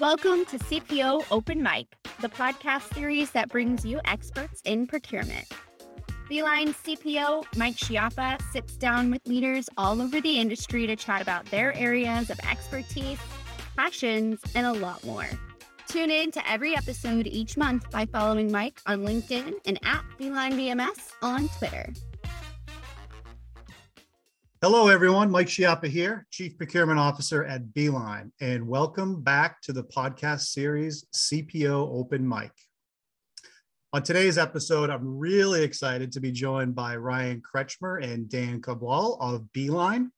Welcome to CPO Open Mic, the podcast series that brings you experts in procurement. Beeline CPO Mike Schiappa sits down with leaders all over the industry to chat about their areas of expertise, passions, and a lot more. Tune in to every episode each month by following Mike on LinkedIn and at Beeline VMS on Twitter. Hello, everyone. Mike Schiappa here, Chief Procurement Officer at Beeline, and welcome back to the podcast series CPO Open Mic. On today's episode, I'm really excited to be joined by Ryan Kretschmer and Dan Cabral of Beeline.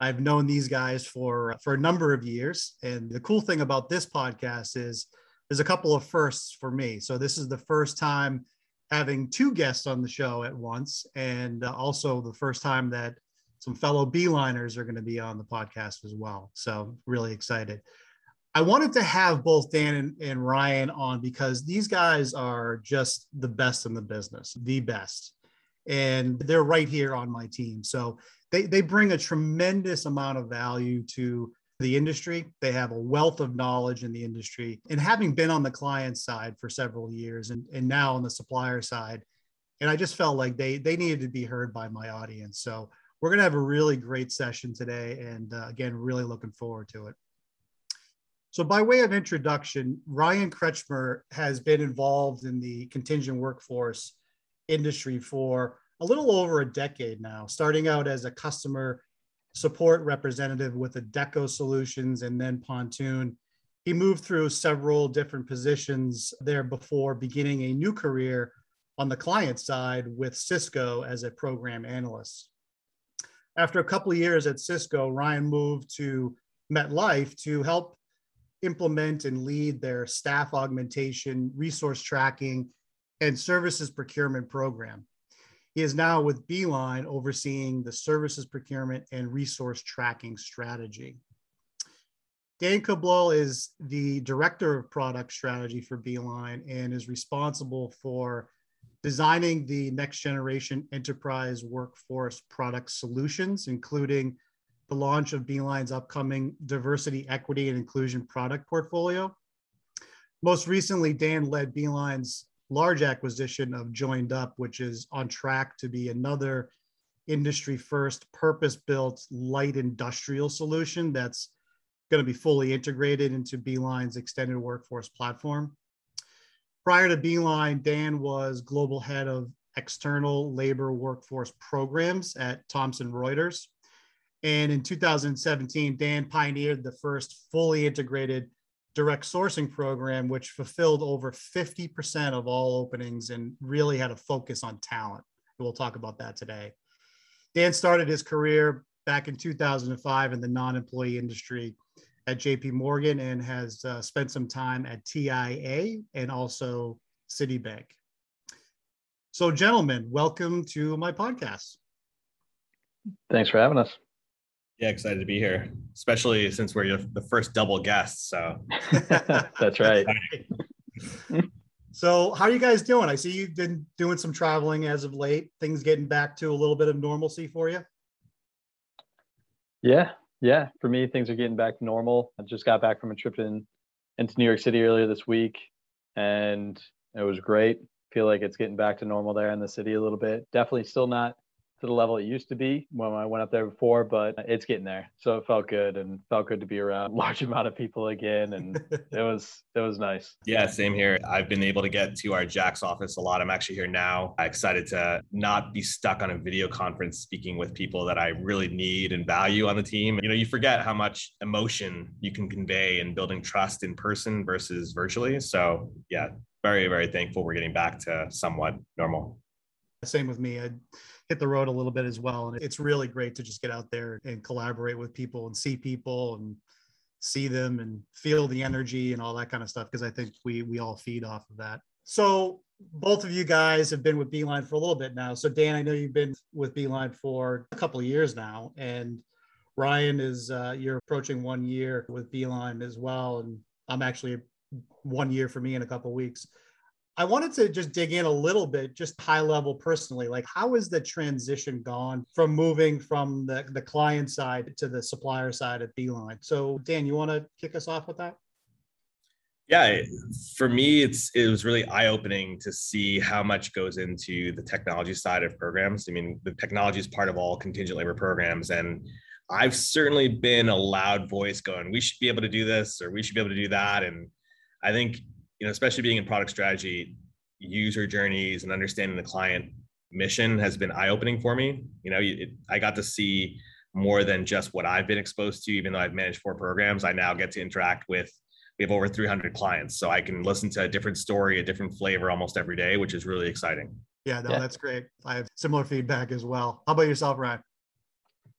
I've known these guys for, for a number of years. And the cool thing about this podcast is there's a couple of firsts for me. So this is the first time having two guests on the show at once, and also the first time that some fellow Beeliners are going to be on the podcast as well. So really excited. I wanted to have both Dan and, and, Ryan on because these guys are just the best in the business, the best. And they're right here on my team. So they, they bring a tremendous amount of value to the industry. They have a wealth of knowledge in the industry. And having been on the client side for several years and, and now on the supplier side, and I just felt like they they needed to be heard by my audience. So we're going to have a really great session today. And uh, again, really looking forward to it. So, by way of introduction, Ryan Kretschmer has been involved in the contingent workforce industry for a little over a decade now, starting out as a customer support representative with Adecco Solutions and then Pontoon. He moved through several different positions there before beginning a new career on the client side with Cisco as a program analyst after a couple of years at Cisco, Ryan moved to MetLife to help implement and lead their staff augmentation, resource tracking, and services procurement program. He is now with Beeline overseeing the services procurement and resource tracking strategy. Dan Cabral is the director of product strategy for Beeline and is responsible for designing the next generation enterprise workforce product solutions, including the launch of Beeline's upcoming diversity, equity, and inclusion product portfolio. Most recently, Dan led Beeline's large acquisition of JoinedUp, which is on track to be another industry first purpose built light industrial solution that's going to be fully integrated into Beeline's extended workforce platform. Prior to Beeline, Dan was global head of external labor workforce programs at Thomson Reuters. And in 2017, Dan pioneered the first fully integrated direct sourcing program, which fulfilled over 50% of all openings and really had a focus on talent. We'll talk about that today. Dan started his career back in 2005 in the non employee industry at JP Morgan and has uh, spent some time at TIA and also Citibank. So, gentlemen, welcome to my podcast. Thanks for having us. Yeah, excited to be here, especially since we're the first double guests. So that's right. so, how are you guys doing? I see you've been doing some traveling as of late. Things getting back to a little bit of normalcy for you? Yeah, yeah, for me, things are getting back to normal. I just got back from a trip in into New York City earlier this week, and it was great. Feel like it's getting back to normal there in the city a little bit. Definitely still not to the level it used to be when I went up there before, but it's getting there. So it felt good and felt good to be around large amount of people again. And it was, it was nice. Yeah, same here. I've been able to get to our Jax office a lot. I'm actually here now. I'm excited to not be stuck on a video conference speaking with people that I really need and value on the team. You know, you forget how much emotion you can convey in building trust in person versus virtually. So yeah, very, very thankful we're getting back to somewhat normal. Same with me. I hit the road a little bit as well. And it's really great to just get out there and collaborate with people and see people and see them and feel the energy and all that kind of stuff. Cause I think we we all feed off of that. So both of you guys have been with Beeline for a little bit now. So Dan, I know you've been with Beeline for a couple of years now, and Ryan is uh, you're approaching one year with Beeline as well, and I'm actually one year for me in a couple of weeks. I wanted to just dig in a little bit, just high level personally. Like, how has the transition gone from moving from the, the client side to the supplier side at Beeline? So, Dan, you want to kick us off with that? Yeah, for me, it's it was really eye opening to see how much goes into the technology side of programs. I mean, the technology is part of all contingent labor programs, and I've certainly been a loud voice going, "We should be able to do this," or "We should be able to do that." And I think you know, especially being in product strategy, user journeys and understanding the client mission has been eye opening for me. You know, it, I got to see more than just what I've been exposed to. Even though I've managed four programs, I now get to interact with we have over 300 clients so i can listen to a different story a different flavor almost every day which is really exciting yeah no yeah. that's great i have similar feedback as well how about yourself ryan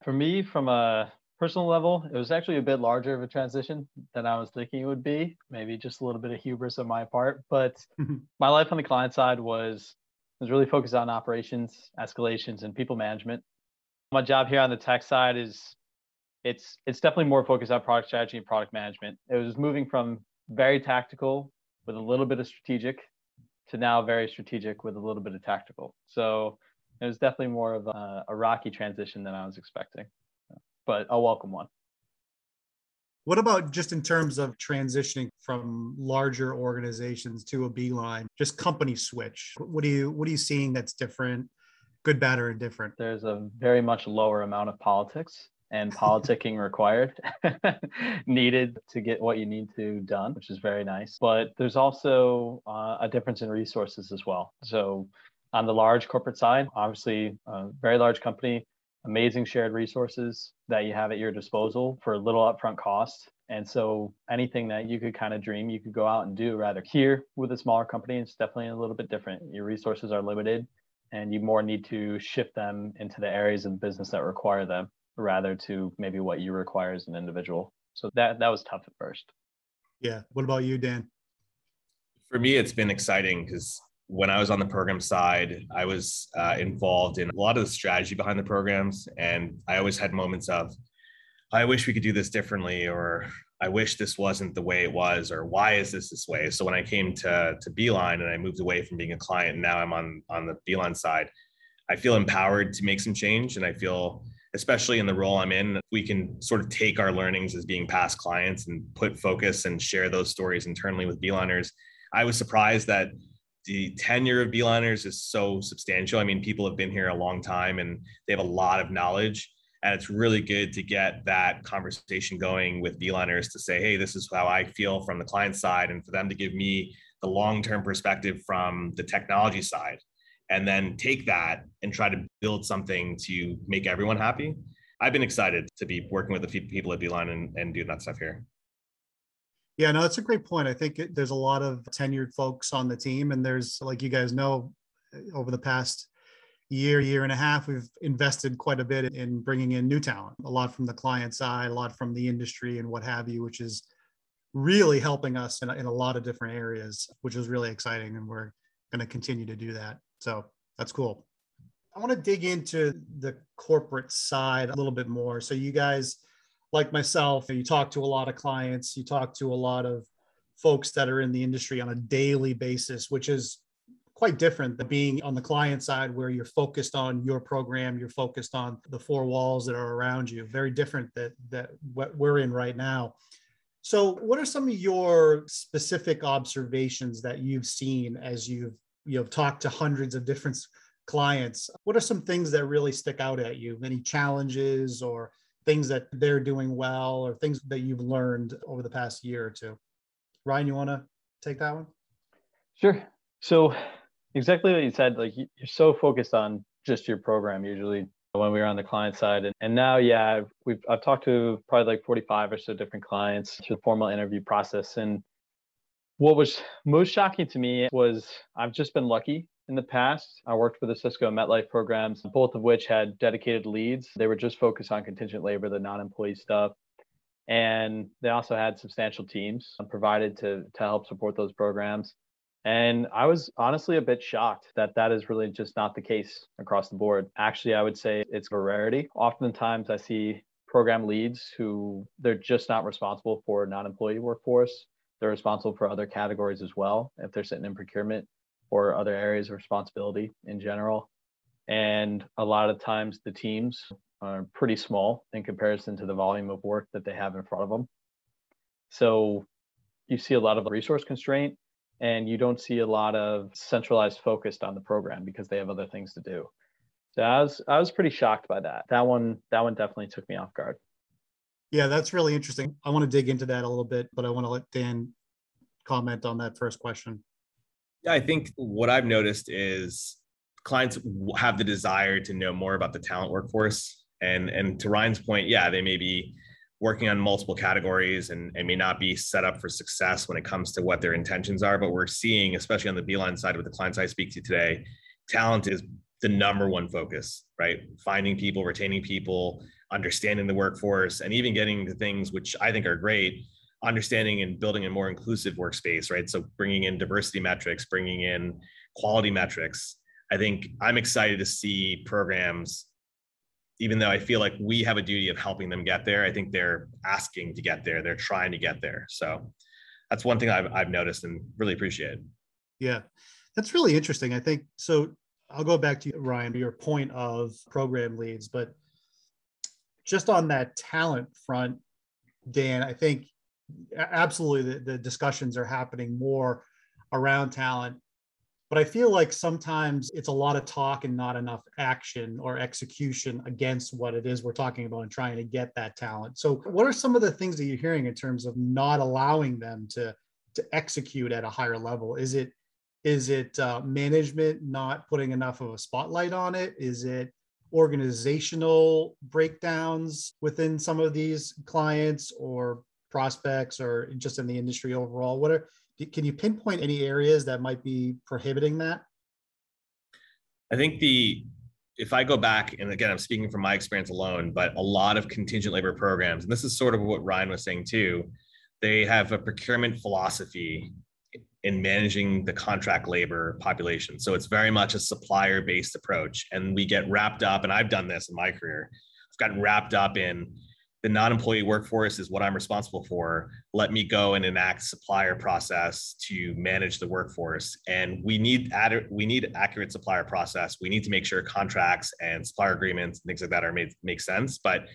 for me from a personal level it was actually a bit larger of a transition than i was thinking it would be maybe just a little bit of hubris on my part but mm-hmm. my life on the client side was was really focused on operations escalations and people management my job here on the tech side is it's it's definitely more focused on product strategy and product management. It was moving from very tactical with a little bit of strategic to now very strategic with a little bit of tactical. So it was definitely more of a, a rocky transition than I was expecting, but a welcome one. What about just in terms of transitioning from larger organizations to a beeline, just company switch? What do you what are you seeing that's different, good, bad, or indifferent? There's a very much lower amount of politics and politicking required needed to get what you need to done which is very nice but there's also uh, a difference in resources as well so on the large corporate side obviously a very large company amazing shared resources that you have at your disposal for a little upfront cost and so anything that you could kind of dream you could go out and do rather here with a smaller company it's definitely a little bit different your resources are limited and you more need to shift them into the areas of business that require them rather to maybe what you require as an individual. So that that was tough at first. Yeah. What about you, Dan? For me, it's been exciting because when I was on the program side, I was uh, involved in a lot of the strategy behind the programs, and I always had moments of, I wish we could do this differently, or I wish this wasn't the way it was, or why is this this way? So when I came to to Beeline and I moved away from being a client, and now I'm on on the Beeline side, I feel empowered to make some change, and I feel especially in the role I'm in, we can sort of take our learnings as being past clients and put focus and share those stories internally with Beeliners. I was surprised that the tenure of Beeliners is so substantial. I mean, people have been here a long time and they have a lot of knowledge. And it's really good to get that conversation going with Beeliners to say, hey, this is how I feel from the client side, and for them to give me the long term perspective from the technology side and then take that and try to build something to make everyone happy. I've been excited to be working with the people at Beeline and, and doing that stuff here. Yeah, no, that's a great point. I think it, there's a lot of tenured folks on the team, and there's, like you guys know, eh, over the past year, year and a half, we've invested quite a bit in bringing in new talent, a lot from the client side, a lot from the industry, and what have you, which is really helping us in, in a lot of different areas, which is really exciting. And we're going to continue to do that. So that's cool. I want to dig into the corporate side a little bit more. So you guys, like myself, you talk to a lot of clients, you talk to a lot of folks that are in the industry on a daily basis, which is quite different than being on the client side where you're focused on your program, you're focused on the four walls that are around you. Very different that that what we're in right now. So, what are some of your specific observations that you've seen as you've you know talked to hundreds of different clients what are some things that really stick out at you any challenges or things that they're doing well or things that you've learned over the past year or two. Ryan you want to take that one? Sure. So exactly what you said like you're so focused on just your program usually when we were on the client side and, and now yeah we've i've talked to probably like 45 or so different clients through the formal interview process and what was most shocking to me was I've just been lucky in the past. I worked for the Cisco and MetLife programs, both of which had dedicated leads. They were just focused on contingent labor, the non employee stuff. And they also had substantial teams provided to, to help support those programs. And I was honestly a bit shocked that that is really just not the case across the board. Actually, I would say it's a rarity. Oftentimes, I see program leads who they're just not responsible for non employee workforce they're responsible for other categories as well if they're sitting in procurement or other areas of responsibility in general. And a lot of times the teams are pretty small in comparison to the volume of work that they have in front of them. So you see a lot of resource constraint and you don't see a lot of centralized focused on the program because they have other things to do. So I was I was pretty shocked by that. That one that one definitely took me off guard. Yeah, that's really interesting. I want to dig into that a little bit, but I want to let Dan comment on that first question. Yeah, I think what I've noticed is clients have the desire to know more about the talent workforce. And and to Ryan's point, yeah, they may be working on multiple categories and, and may not be set up for success when it comes to what their intentions are. But we're seeing, especially on the Beeline side with the clients I speak to today, talent is the number one focus, right? Finding people, retaining people, understanding the workforce, and even getting to things which I think are great, understanding and building a more inclusive workspace, right? So bringing in diversity metrics, bringing in quality metrics. I think I'm excited to see programs, even though I feel like we have a duty of helping them get there. I think they're asking to get there. They're trying to get there. So that's one thing I've, I've noticed and really appreciate. Yeah, that's really interesting. I think so. I'll go back to you, Ryan, to your point of program leads, but just on that talent front, Dan, I think absolutely the, the discussions are happening more around talent. But I feel like sometimes it's a lot of talk and not enough action or execution against what it is we're talking about and trying to get that talent. So, what are some of the things that you're hearing in terms of not allowing them to to execute at a higher level? Is it is it uh, management not putting enough of a spotlight on it? Is it organizational breakdowns within some of these clients or prospects or just in the industry overall? What are can you pinpoint any areas that might be prohibiting that? I think the if I go back, and again, I'm speaking from my experience alone, but a lot of contingent labor programs, and this is sort of what Ryan was saying too, they have a procurement philosophy in managing the contract labor population. So it's very much a supplier based approach. And we get wrapped up, and I've done this in my career, I've gotten wrapped up in the non-employee workforce is what I'm responsible for. Let me go and enact supplier process to manage the workforce. And we need ad- we need accurate supplier process. We need to make sure contracts and supplier agreements and things like that are made make sense. But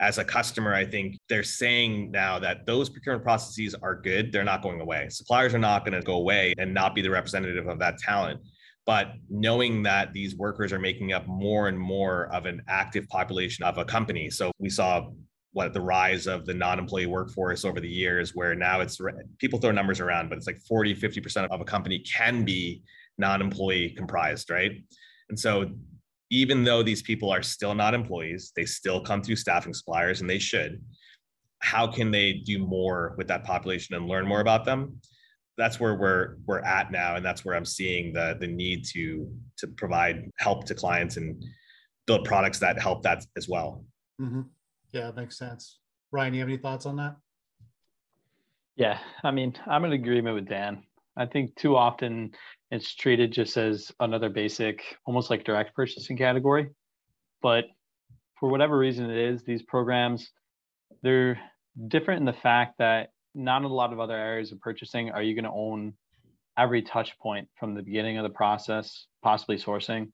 as a customer, I think they're saying now that those procurement processes are good. They're not going away. Suppliers are not going to go away and not be the representative of that talent. But knowing that these workers are making up more and more of an active population of a company. So we saw what the rise of the non-employee workforce over the years where now it's people throw numbers around but it's like 40 50% of a company can be non-employee comprised right and so even though these people are still not employees, they still come through staffing suppliers and they should. How can they do more with that population and learn more about them? That's where we're we're at now, and that's where I'm seeing the the need to to provide help to clients and build products that help that as well. Mm-hmm. Yeah, makes sense. Ryan, you have any thoughts on that? Yeah, I mean, I'm in agreement with Dan. I think too often it's treated just as another basic, almost like direct purchasing category. But for whatever reason it is, these programs, they're different in the fact that not a lot of other areas of purchasing are you going to own every touch point from the beginning of the process, possibly sourcing,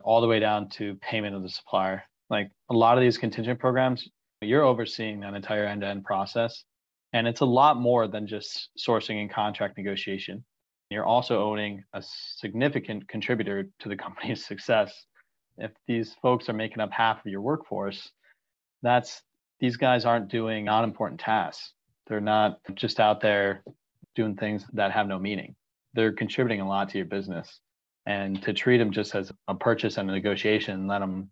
all the way down to payment of the supplier. Like a lot of these contingent programs, you're overseeing that entire end to end process. And it's a lot more than just sourcing and contract negotiation. You're also owning a significant contributor to the company's success. If these folks are making up half of your workforce, that's these guys aren't doing non important tasks. They're not just out there doing things that have no meaning. They're contributing a lot to your business. And to treat them just as a purchase and a negotiation, let them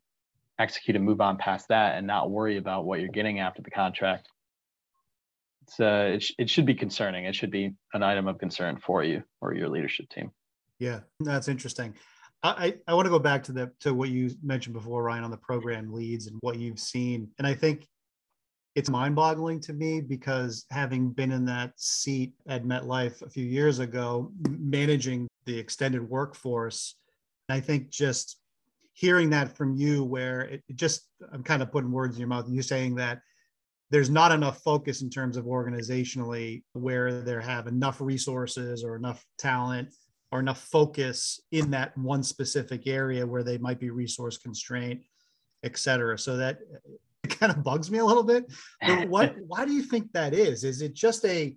execute and move on past that and not worry about what you're getting after the contract it's uh, it, sh- it should be concerning. It should be an item of concern for you or your leadership team. Yeah, that's interesting. I, I want to go back to the to what you mentioned before, Ryan, on the program leads and what you've seen. And I think it's mind-boggling to me because having been in that seat at MetLife a few years ago, managing the extended workforce, I think just hearing that from you, where it just I'm kind of putting words in your mouth. You saying that there's not enough focus in terms of organizationally where they have enough resources or enough talent or enough focus in that one specific area where they might be resource constrained, et cetera. So that it kind of bugs me a little bit. But what why do you think that is? Is it just a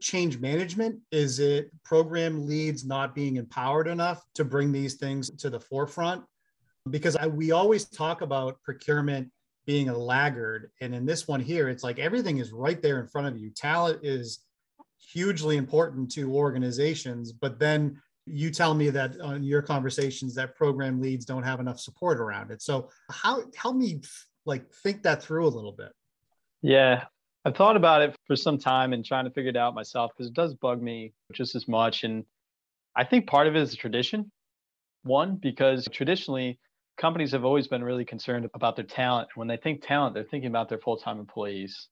change management? Is it program leads not being empowered enough to bring these things to the forefront? Because I, we always talk about procurement being a laggard. And in this one here, it's like everything is right there in front of you. Talent is hugely important to organizations, but then you tell me that on your conversations that program leads don't have enough support around it. So how help me like think that through a little bit. Yeah, I've thought about it for some time and trying to figure it out myself because it does bug me just as much. And I think part of it is tradition. One, because traditionally companies have always been really concerned about their talent. When they think talent, they're thinking about their full-time employees.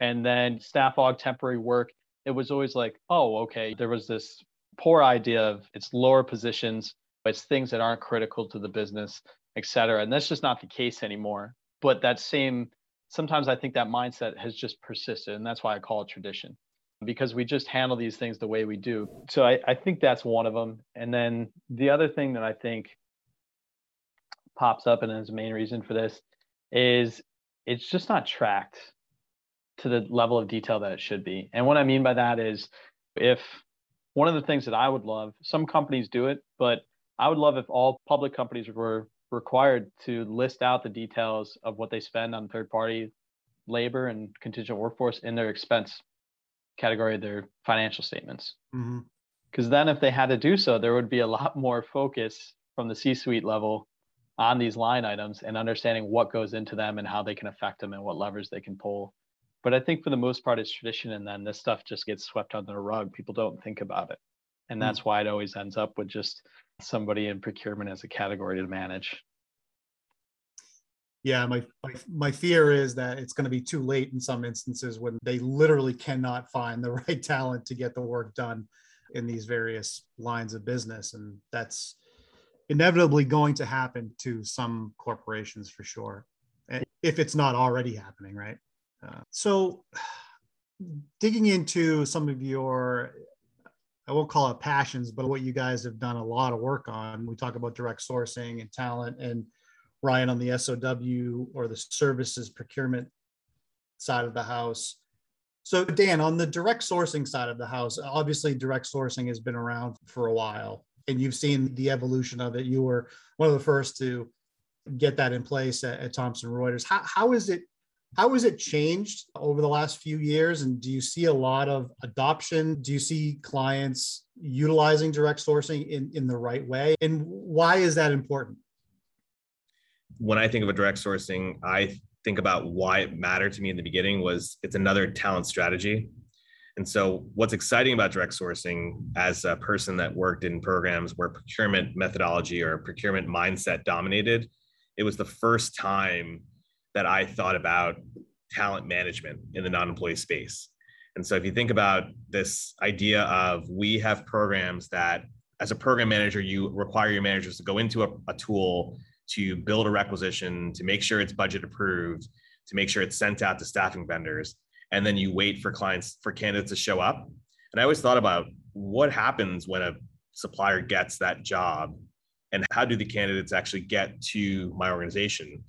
And then staff aug temporary work, it was always like, oh, okay, there was this poor idea of it's lower positions, it's things that aren't critical to the business, et cetera. And that's just not the case anymore. But that same sometimes I think that mindset has just persisted. And that's why I call it tradition because we just handle these things the way we do. So I, I think that's one of them. And then the other thing that I think pops up and is the main reason for this is it's just not tracked to the level of detail that it should be. And what I mean by that is if one of the things that I would love, some companies do it, but I would love if all public companies were required to list out the details of what they spend on third party labor and contingent workforce in their expense category of their financial statements. Because mm-hmm. then, if they had to do so, there would be a lot more focus from the C suite level on these line items and understanding what goes into them and how they can affect them and what levers they can pull. But I think for the most part, it's tradition. And then this stuff just gets swept under the rug. People don't think about it. And that's mm-hmm. why it always ends up with just somebody in procurement as a category to manage. Yeah, my, my, my fear is that it's going to be too late in some instances when they literally cannot find the right talent to get the work done in these various lines of business. And that's inevitably going to happen to some corporations for sure, if it's not already happening, right? Uh, so, digging into some of your I won't call it passions, but what you guys have done a lot of work on. We talk about direct sourcing and talent, and Ryan on the SOW or the services procurement side of the house. So, Dan, on the direct sourcing side of the house, obviously direct sourcing has been around for a while, and you've seen the evolution of it. You were one of the first to get that in place at, at Thomson Reuters. How, how is it how has it changed over the last few years? And do you see a lot of adoption? Do you see clients utilizing direct sourcing in, in the right way? And why is that important? When I think of a direct sourcing, I think about why it mattered to me in the beginning was it's another talent strategy. And so what's exciting about direct sourcing as a person that worked in programs where procurement methodology or procurement mindset dominated, it was the first time that I thought about talent management in the non employee space. And so if you think about this idea of we have programs that as a program manager, you require your managers to go into a, a tool to build a requisition, to make sure it's budget approved, to make sure it's sent out to staffing vendors. And then you wait for clients, for candidates to show up. And I always thought about what happens when a supplier gets that job and how do the candidates actually get to my organization?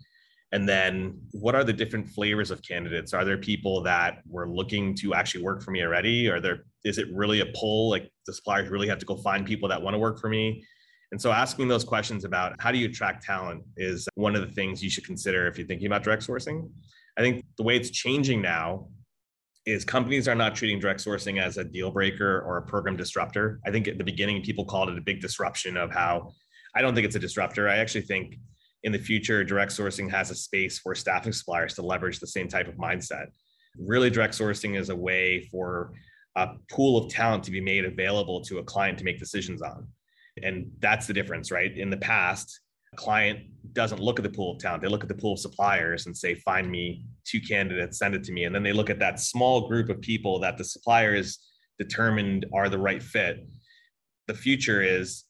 And then what are the different flavors of candidates? Are there people that were looking to actually work for me already? Are there is it really a pull? Like the suppliers really have to go find people that want to work for me? And so asking those questions about how do you attract talent is one of the things you should consider if you're thinking about direct sourcing. I think the way it's changing now is companies are not treating direct sourcing as a deal breaker or a program disruptor. I think at the beginning people called it a big disruption of how I don't think it's a disruptor. I actually think in the future, direct sourcing has a space for staffing suppliers to leverage the same type of mindset. Really, direct sourcing is a way for a pool of talent to be made available to a client to make decisions on. And that's the difference, right? In the past, a client doesn't look at the pool of talent. They look at the pool of suppliers and say, find me two candidates, send it to me. And then they look at that small group of people that the supplier is determined are the right fit. The future is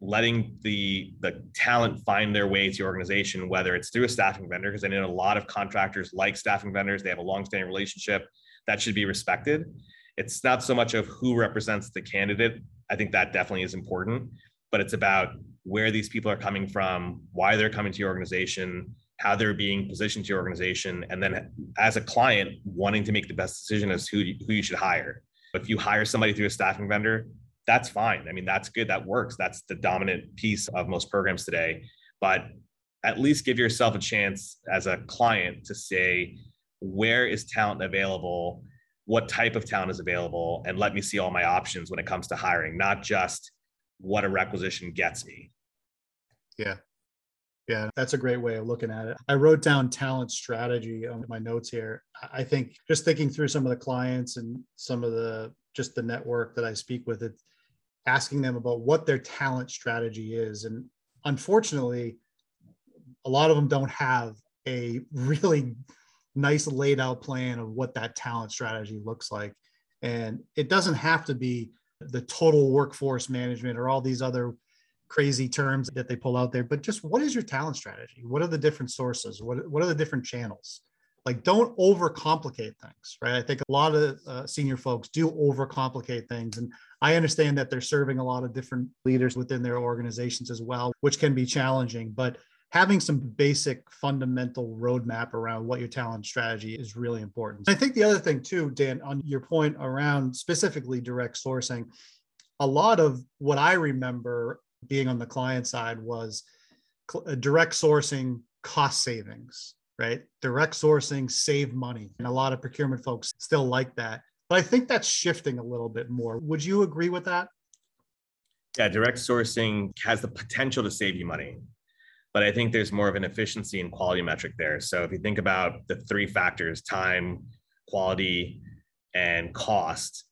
letting the the talent find their way to your organization, whether it's through a staffing vendor, because I know a lot of contractors like staffing vendors, they have a long-standing relationship that should be respected. It's not so much of who represents the candidate. I think that definitely is important, but it's about where these people are coming from, why they're coming to your organization, how they're being positioned to your organization, and then as a client, wanting to make the best decision as who who you should hire. If you hire somebody through a staffing vendor, that's fine. I mean, that's good. That works. That's the dominant piece of most programs today. But at least give yourself a chance as a client to say, where is talent available? What type of talent is available? And let me see all my options when it comes to hiring, not just what a requisition gets me. Yeah. Yeah, that's a great way of looking at it. I wrote down talent strategy on my notes here. I think just thinking through some of the clients and some of the just the network that I speak with, it asking them about what their talent strategy is. And unfortunately, a lot of them don't have a really nice laid out plan of what that talent strategy looks like. And it doesn't have to be the total workforce management or all these other crazy terms that they pull out there, but just what is your talent strategy? What are the different sources? What, what are the different channels? Like, don't overcomplicate things, right? I think a lot of uh, senior folks do overcomplicate things. And I understand that they're serving a lot of different leaders within their organizations as well, which can be challenging. But having some basic fundamental roadmap around what your talent strategy is really important. I think the other thing too, Dan, on your point around specifically direct sourcing, a lot of what I remember being on the client side was uh, direct sourcing cost savings, right? Direct sourcing save money. And a lot of procurement folks still like that. But I think that's shifting a little bit more. Would you agree with that? Yeah, direct sourcing has the potential to save you money but I think there's more of an efficiency and quality metric there. So if you think about the three factors time, quality, and cost,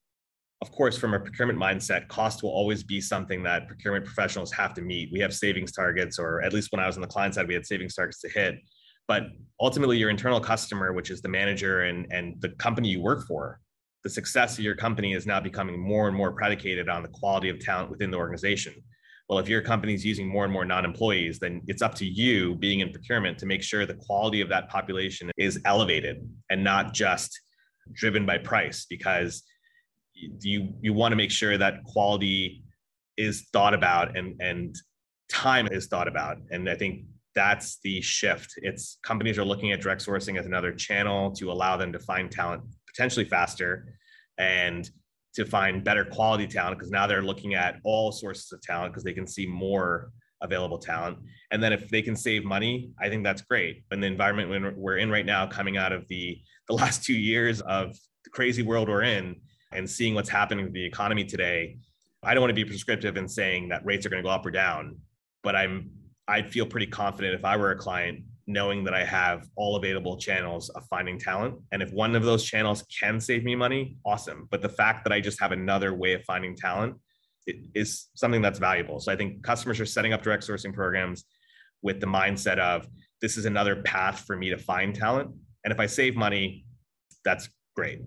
of course, from a procurement mindset, cost will always be something that procurement professionals have to meet. We have savings targets, or at least when I was on the client side, we had savings targets to hit. But ultimately, your internal customer, which is the manager and, and the company you work for, the success of your company is now becoming more and more predicated on the quality of talent within the organization. Well, if your company is using more and more non-employees, then it's up to you being in procurement to make sure the quality of that population is elevated and not just driven by price because you you want to make sure that quality is thought about and and time is thought about. And i think that's the shift it's companies are looking at direct sourcing as another channel to allow them to find talent potentially faster and to find better quality talent because now they're looking at all sources of talent because they can see more available talent. And then if they can save money, I think that's great. In the environment we're in right now, coming out of the the last two years of the crazy world we're in and seeing what's happening with the economy today, I don't want to be prescriptive in saying that rates are going to go up or down, but I'm I'd feel pretty confident if I were a client knowing that I have all available channels of finding talent. And if one of those channels can save me money, awesome. But the fact that I just have another way of finding talent is something that's valuable. So I think customers are setting up direct sourcing programs with the mindset of this is another path for me to find talent. And if I save money, that's great.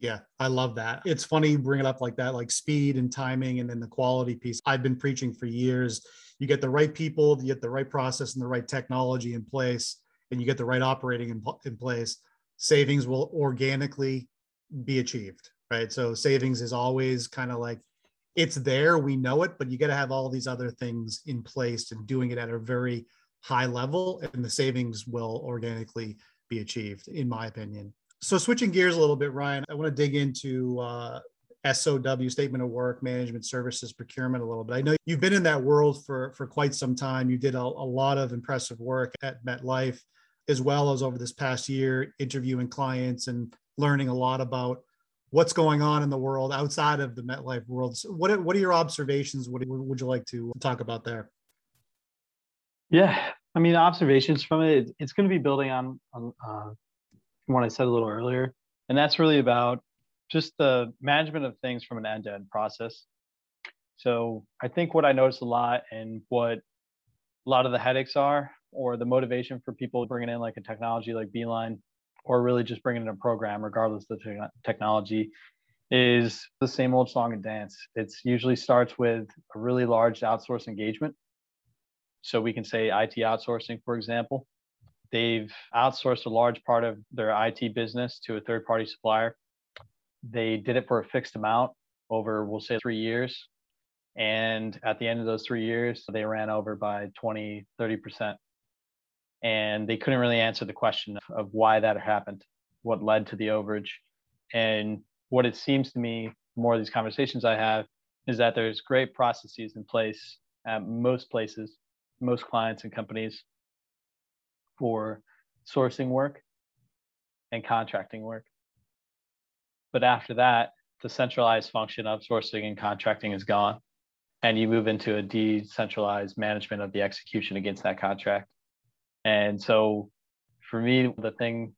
Yeah, I love that. It's funny you bring it up like that, like speed and timing and then the quality piece. I've been preaching for years. You get the right people, you get the right process and the right technology in place, and you get the right operating in, in place, savings will organically be achieved, right? So savings is always kind of like it's there, we know it, but you got to have all these other things in place and doing it at a very high level, and the savings will organically be achieved, in my opinion. So switching gears a little bit, Ryan, I want to dig into uh, SOW, statement of work, management services, procurement a little bit. I know you've been in that world for, for quite some time. You did a, a lot of impressive work at MetLife, as well as over this past year, interviewing clients and learning a lot about what's going on in the world outside of the MetLife world. So what, what are your observations? What would you like to talk about there? Yeah, I mean, observations from it, it's going to be building on, on uh, what I said a little earlier. And that's really about just the management of things from an end to end process. So I think what I notice a lot and what a lot of the headaches are, or the motivation for people bringing in like a technology like Beeline, or really just bringing in a program, regardless of the technology, is the same old song and dance. It's usually starts with a really large outsource engagement. So we can say IT outsourcing, for example. They've outsourced a large part of their IT business to a third party supplier. They did it for a fixed amount over, we'll say, three years. And at the end of those three years, they ran over by 20, 30%. And they couldn't really answer the question of why that happened, what led to the overage. And what it seems to me, more of these conversations I have, is that there's great processes in place at most places, most clients and companies for sourcing work and contracting work. But after that, the centralized function of sourcing and contracting is gone. And you move into a decentralized management of the execution against that contract. And so for me, the thing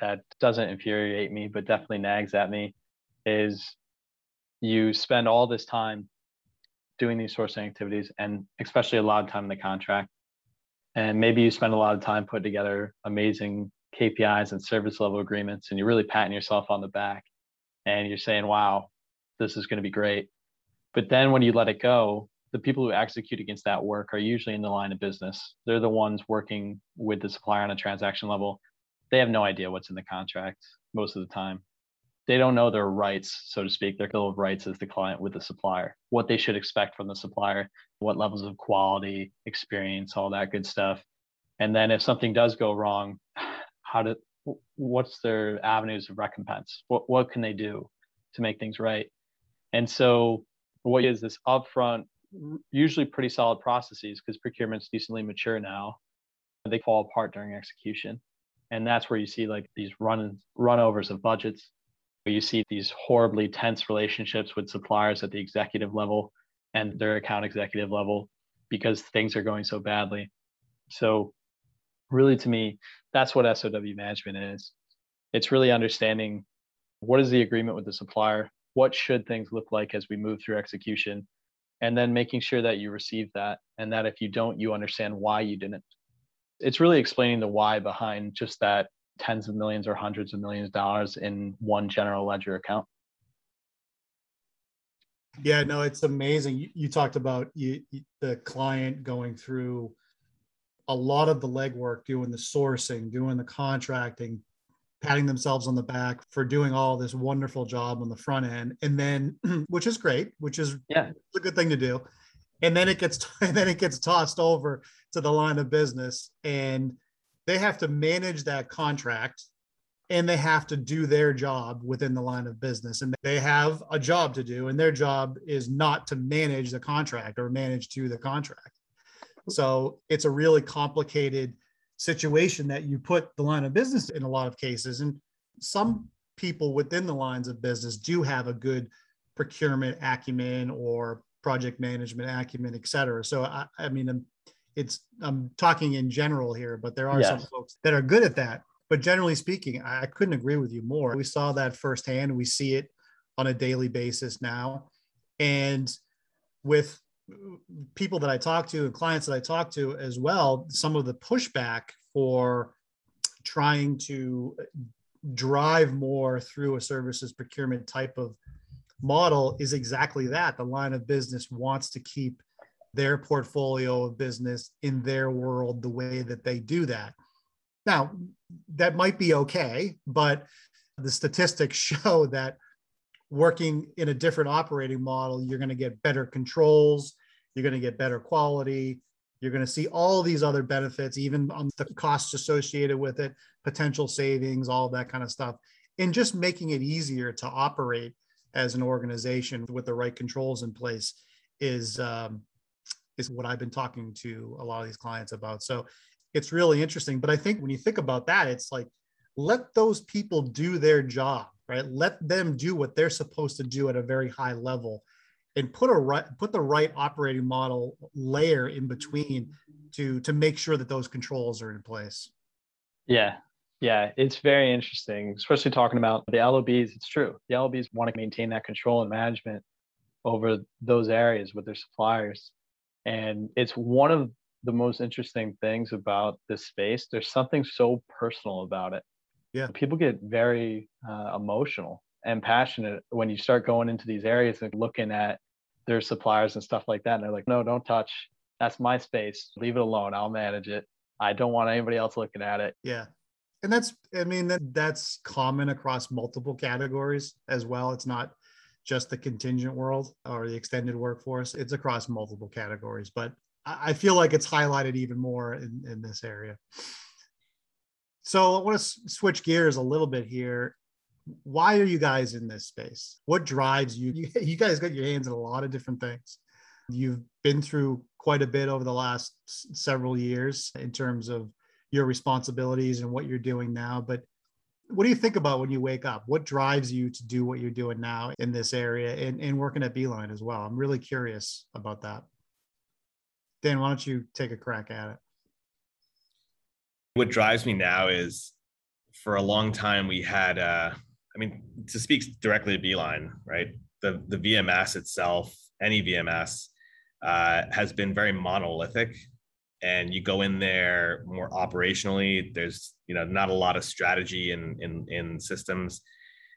that doesn't infuriate me, but definitely nags at me is you spend all this time doing these sourcing activities and especially a lot of time in the contract. And maybe you spend a lot of time putting together amazing KPIs and service level agreements, and you're really patting yourself on the back and you're saying, wow, this is going to be great. But then when you let it go, the people who execute against that work are usually in the line of business. They're the ones working with the supplier on a transaction level. They have no idea what's in the contract most of the time. They don't know their rights, so to speak, their bill of rights as the client with the supplier, what they should expect from the supplier, what levels of quality, experience, all that good stuff. And then if something does go wrong, how to what's their avenues of recompense? What what can they do to make things right? And so what is this upfront usually pretty solid processes because procurement's decently mature now. They fall apart during execution. And that's where you see like these run runovers of budgets. You see these horribly tense relationships with suppliers at the executive level and their account executive level because things are going so badly. So really to me, that's what SOW management is. It's really understanding what is the agreement with the supplier? What should things look like as we move through execution? and then making sure that you receive that and that if you don't you understand why you didn't it's really explaining the why behind just that tens of millions or hundreds of millions of dollars in one general ledger account yeah no it's amazing you, you talked about you, the client going through a lot of the legwork doing the sourcing doing the contracting patting themselves on the back for doing all this wonderful job on the front end. And then which is great which is yeah. a good thing to do. And then it gets and then it gets tossed over to the line of business and they have to manage that contract and they have to do their job within the line of business. And they have a job to do and their job is not to manage the contract or manage to the contract so it's a really complicated situation that you put the line of business in a lot of cases. And some people within the lines of business do have a good procurement acumen or project management acumen, et cetera. So I, I mean, I'm, it's I'm talking in general here, but there are yes. some folks that are good at that. But generally speaking, I, I couldn't agree with you more. We saw that firsthand. We see it on a daily basis now, and with people that I talk to and clients that I talk to as well, some of the pushback for trying to drive more through a services procurement type of model is exactly that. The line of business wants to keep their portfolio of business in their world the way that they do that. Now, that might be okay, but the statistics show that working in a different operating model, you're going to get better controls, you're going to get better quality, you're going to see all these other benefits, even on the costs associated with it, potential savings, all that kind of stuff, and just making it easier to operate as an organization with the right controls in place is um, is what I've been talking to a lot of these clients about. So it's really interesting. But I think when you think about that, it's like let those people do their job right? Let them do what they're supposed to do at a very high level and put a right put the right operating model layer in between to to make sure that those controls are in place. Yeah. Yeah, it's very interesting, especially talking about the LOBs. It's true. The LOBs want to maintain that control and management over those areas with their suppliers. And it's one of the most interesting things about this space. There's something so personal about it yeah. People get very uh, emotional and passionate when you start going into these areas and looking at their suppliers and stuff like that and they're like no don't touch. That's my space. Leave it alone. I'll manage it. I don't want anybody else looking at it. Yeah. And that's i mean that that's common across multiple categories as well. It's not just the contingent world or the extended workforce. It's across multiple categories but i feel like it's highlighted even more in, in this area so I want to switch gears a little bit here. why are you guys in this space? What drives you? You, you guys got your hands in a lot of different things. You've been through quite a bit over the last several years in terms of your responsibilities and what you're doing now. But what do you think about when you wake up? What drives you to do what you're doing now in this area and, and working at Beeline as well? I'm really curious about that. Dan, why don't you take a crack at it? What drives me now is for a long time we had uh, I mean, to speak directly to Beeline, right? The the VMS itself, any VMS, uh, has been very monolithic, and you go in there more operationally. There's you know not a lot of strategy in in in systems.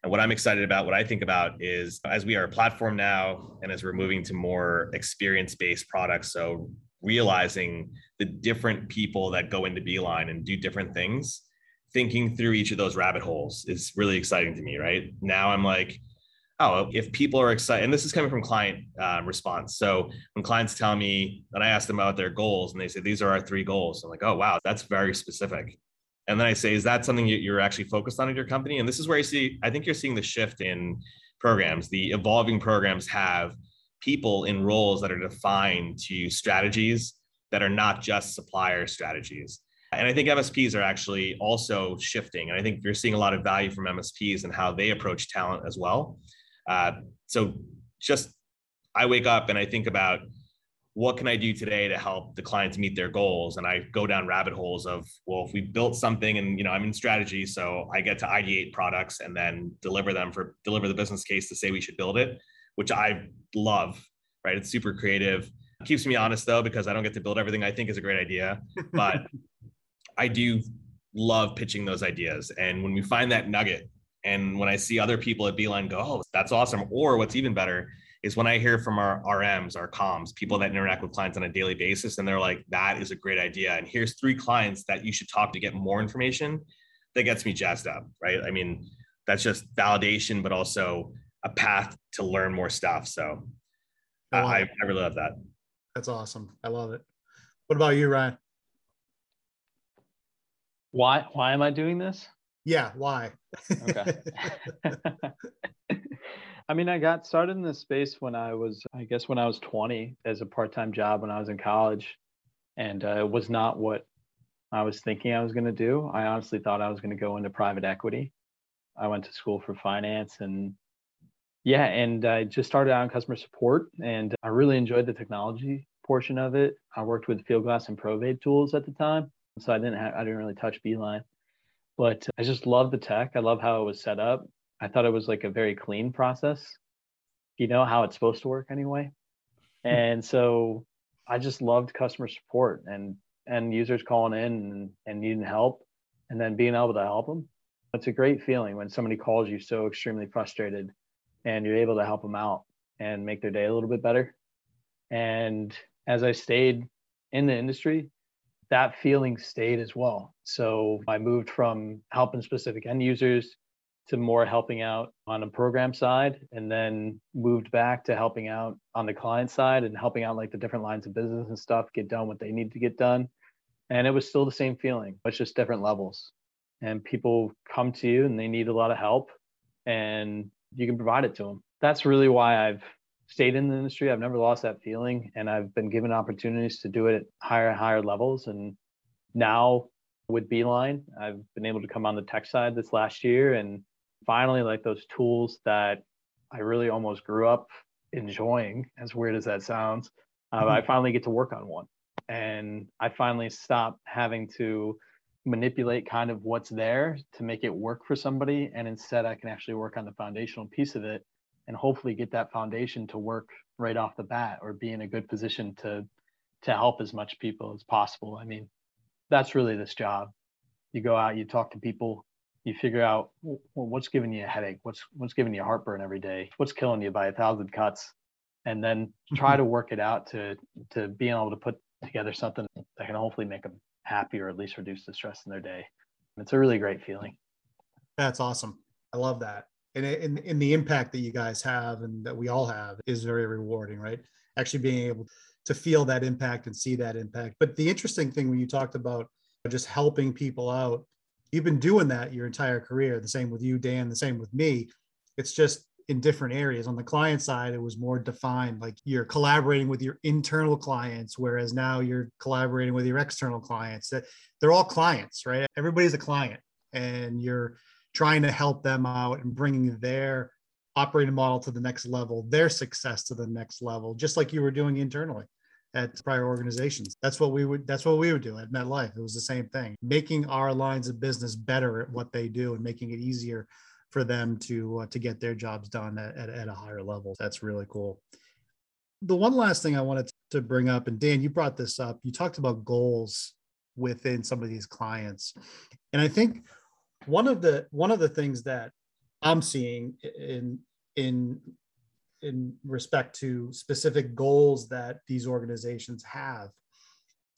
And what I'm excited about, what I think about is as we are a platform now, and as we're moving to more experience based products, so realizing the different people that go into Beeline and do different things thinking through each of those rabbit holes is really exciting to me right? Now i'm like oh if people are excited and this is coming from client uh, response. So when clients tell me and i ask them about their goals and they say these are our three goals i'm like oh wow that's very specific. And then i say is that something you're actually focused on in your company? And this is where i see i think you're seeing the shift in programs. The evolving programs have people in roles that are defined to strategies that are not just supplier strategies and I think MSPs are actually also shifting. And I think you're seeing a lot of value from MSPs and how they approach talent as well. Uh, so just I wake up and I think about what can I do today to help the clients meet their goals? And I go down rabbit holes of, well, if we built something and, you know, I'm in strategy, so I get to ideate products and then deliver them for deliver the business case to say we should build it, which I love, right? It's super creative. It keeps me honest though, because I don't get to build everything I think is a great idea, but I do love pitching those ideas. And when we find that nugget, and when I see other people at Beeline go, oh, that's awesome. Or what's even better is when I hear from our RMs, our comms, people that interact with clients on a daily basis, and they're like, that is a great idea. And here's three clients that you should talk to get more information. That gets me jazzed up, right? I mean, that's just validation, but also a path to learn more stuff. So I, I really love that. That's awesome. I love it. What about you, Ryan? Why why am I doing this? Yeah, why? okay. I mean, I got started in this space when I was, I guess, when I was 20 as a part time job when I was in college. And uh, it was not what I was thinking I was going to do. I honestly thought I was going to go into private equity. I went to school for finance and yeah, and I just started out in customer support and I really enjoyed the technology portion of it. I worked with Fieldglass and Provade tools at the time so I didn't have I didn't really touch Beeline, but I just love the tech. I love how it was set up. I thought it was like a very clean process. You know how it's supposed to work anyway, and so I just loved customer support and and users calling in and, and needing help, and then being able to help them. It's a great feeling when somebody calls you so extremely frustrated, and you're able to help them out and make their day a little bit better. And as I stayed in the industry, that feeling stayed as well. So I moved from helping specific end users to more helping out on a program side and then moved back to helping out on the client side and helping out like the different lines of business and stuff get done what they need to get done. And it was still the same feeling, it's just different levels. And people come to you and they need a lot of help and you can provide it to them. That's really why I've stayed in the industry. I've never lost that feeling, and I've been given opportunities to do it at higher and higher levels. And now with Beeline, I've been able to come on the tech side this last year, and finally, like those tools that I really almost grew up enjoying, as weird as that sounds, uh, mm-hmm. I finally get to work on one, and I finally stop having to manipulate kind of what's there to make it work for somebody and instead i can actually work on the foundational piece of it and hopefully get that foundation to work right off the bat or be in a good position to to help as much people as possible. I mean that's really this job. You go out you talk to people you figure out well, what's giving you a headache? What's what's giving you heartburn every day? What's killing you by a thousand cuts? And then try mm-hmm. to work it out to to being able to put together something that can hopefully make them happy or at least reduce the stress in their day. It's a really great feeling. That's awesome. I love that. And, and the impact that you guys have and that we all have is very rewarding right? Actually being able to feel that impact and see that impact. But the interesting thing when you talked about just helping people out you've been doing that your entire career. The same with you, Dan, the same with me. It's just in different areas. On the client side, it was more defined, like you're collaborating with your internal clients, whereas now you're collaborating with your external clients. That they're all clients, right? Everybody's a client, and you're trying to help them out and bringing their operating model to the next level, their success to the next level, just like you were doing internally at prior organizations. That's what we would that's what we would do at MetLife. It was the same thing. Making our lines of business better at what they do and making it easier for them to uh, to get their jobs done at, at, at a higher level. That's really cool. The one last thing I wanted to bring up, and Dan, you brought this up. You talked about goals within some of these clients, and I think one of the one of the things that I'm seeing in in in respect to specific goals that these organizations have,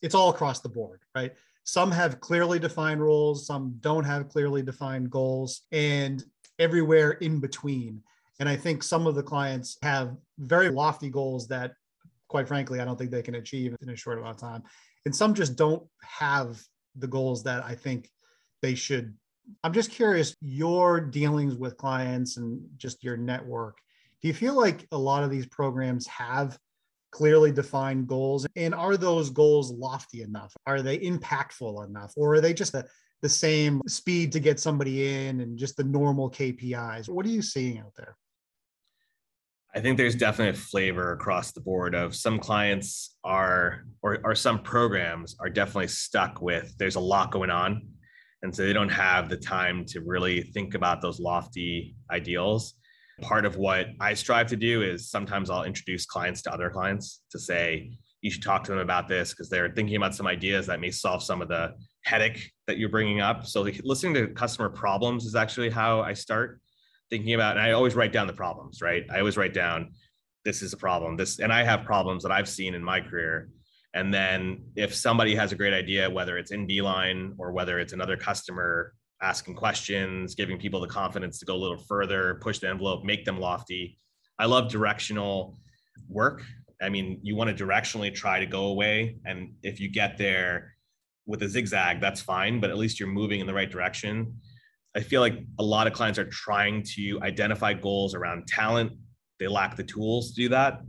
it's all across the board, right? Some have clearly defined roles, some don't have clearly defined goals, and everywhere in between. And I think some of the clients have very lofty goals that, quite frankly, I don't think they can achieve in a short amount of time. And some just don't have the goals that I think they should. I'm just curious your dealings with clients and just your network. Do you feel like a lot of these programs have clearly defined goals? And are those goals lofty enough? Are they impactful enough? Or are they just a, the same speed to get somebody in and just the normal KPIs? What are you seeing out there? I think there's definitely a flavor across the board of some clients are or, or some programs are definitely stuck with there's a lot going on. And so they don't have the time to really think about those lofty ideals. Part of what I strive to do is sometimes I'll introduce clients to other clients to say, you should talk to them about this because they're thinking about some ideas that may solve some of the headache that you're bringing up. So listening to customer problems is actually how I start thinking about. And I always write down the problems, right? I always write down this is a problem. This and I have problems that I've seen in my career. And then if somebody has a great idea, whether it's in Beeline or whether it's another customer asking questions, giving people the confidence to go a little further, push the envelope, make them lofty. I love directional work. I mean, you want to directionally try to go away. And if you get there, with a zigzag, that's fine, but at least you're moving in the right direction. I feel like a lot of clients are trying to identify goals around talent. They lack the tools to do that.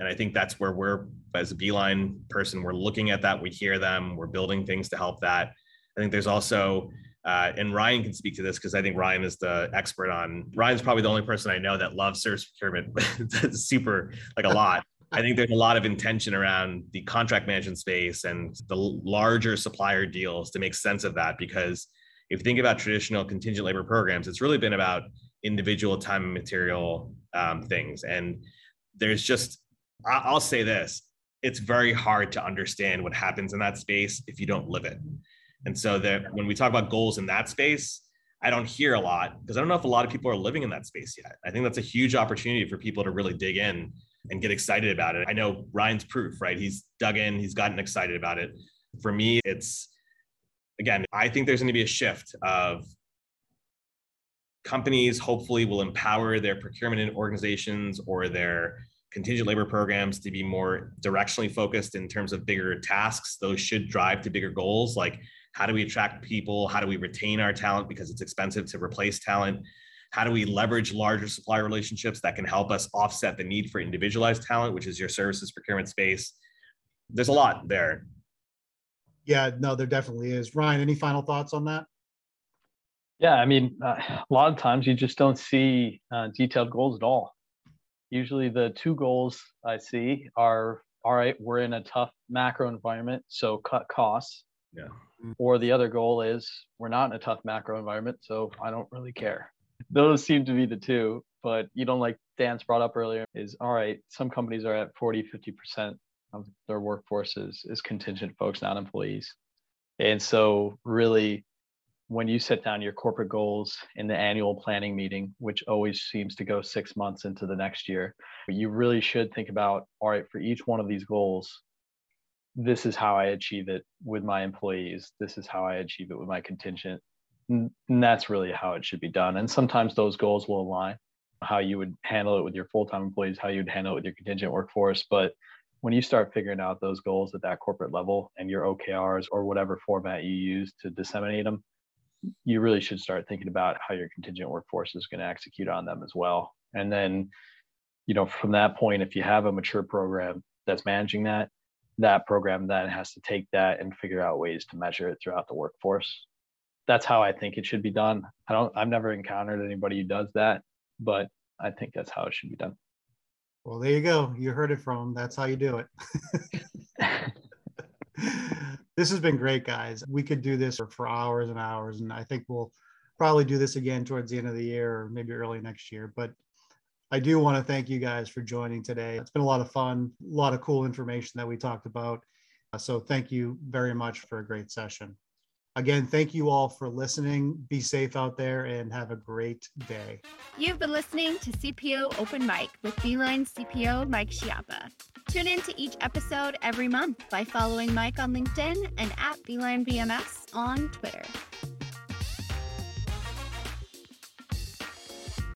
And I think that's where we're, as a Beeline person, we're looking at that. We hear them, we're building things to help that. I think there's also, uh, and Ryan can speak to this because I think Ryan is the expert on, Ryan's probably the only person I know that loves service procurement super, like a lot. I think there's a lot of intention around the contract management space and the larger supplier deals to make sense of that. Because if you think about traditional contingent labor programs, it's really been about individual time and material um, things. And there's just, I'll say this it's very hard to understand what happens in that space if you don't live it. And so that when we talk about goals in that space, I don't hear a lot because I don't know if a lot of people are living in that space yet. I think that's a huge opportunity for people to really dig in and get excited about it. I know Ryan's proof, right? He's dug in, he's gotten excited about it. For me, it's again, I think there's going to be a shift of companies hopefully will empower their procurement organizations or their contingent labor programs to be more directionally focused in terms of bigger tasks. Those should drive to bigger goals like how do we attract people? How do we retain our talent because it's expensive to replace talent? How do we leverage larger supplier relationships that can help us offset the need for individualized talent, which is your services procurement space? There's a lot there. Yeah, no, there definitely is. Ryan, any final thoughts on that? Yeah, I mean, uh, a lot of times you just don't see uh, detailed goals at all. Usually, the two goals I see are all right, we're in a tough macro environment, so cut costs. Yeah. Or the other goal is we're not in a tough macro environment, so I don't really care those seem to be the two but you know like dan's brought up earlier is all right some companies are at 40 50% of their workforces is contingent folks not employees. And so really when you set down your corporate goals in the annual planning meeting which always seems to go six months into the next year you really should think about all right for each one of these goals this is how i achieve it with my employees. This is how i achieve it with my contingent and that's really how it should be done. And sometimes those goals will align how you would handle it with your full-time employees, how you'd handle it with your contingent workforce. But when you start figuring out those goals at that corporate level and your OKRs or whatever format you use to disseminate them, you really should start thinking about how your contingent workforce is going to execute on them as well. And then, you know, from that point, if you have a mature program that's managing that, that program then has to take that and figure out ways to measure it throughout the workforce. That's how I think it should be done. I don't I've never encountered anybody who does that, but I think that's how it should be done. Well, there you go. You heard it from. That's how you do it. this has been great, guys. We could do this for, for hours and hours, and I think we'll probably do this again towards the end of the year or maybe early next year. But I do want to thank you guys for joining today. It's been a lot of fun, a lot of cool information that we talked about. So thank you very much for a great session. Again, thank you all for listening. Be safe out there and have a great day. You've been listening to CPO Open Mic with Beeline CPO Mike Schiappa. Tune in to each episode every month by following Mike on LinkedIn and at Beeline BMS on Twitter.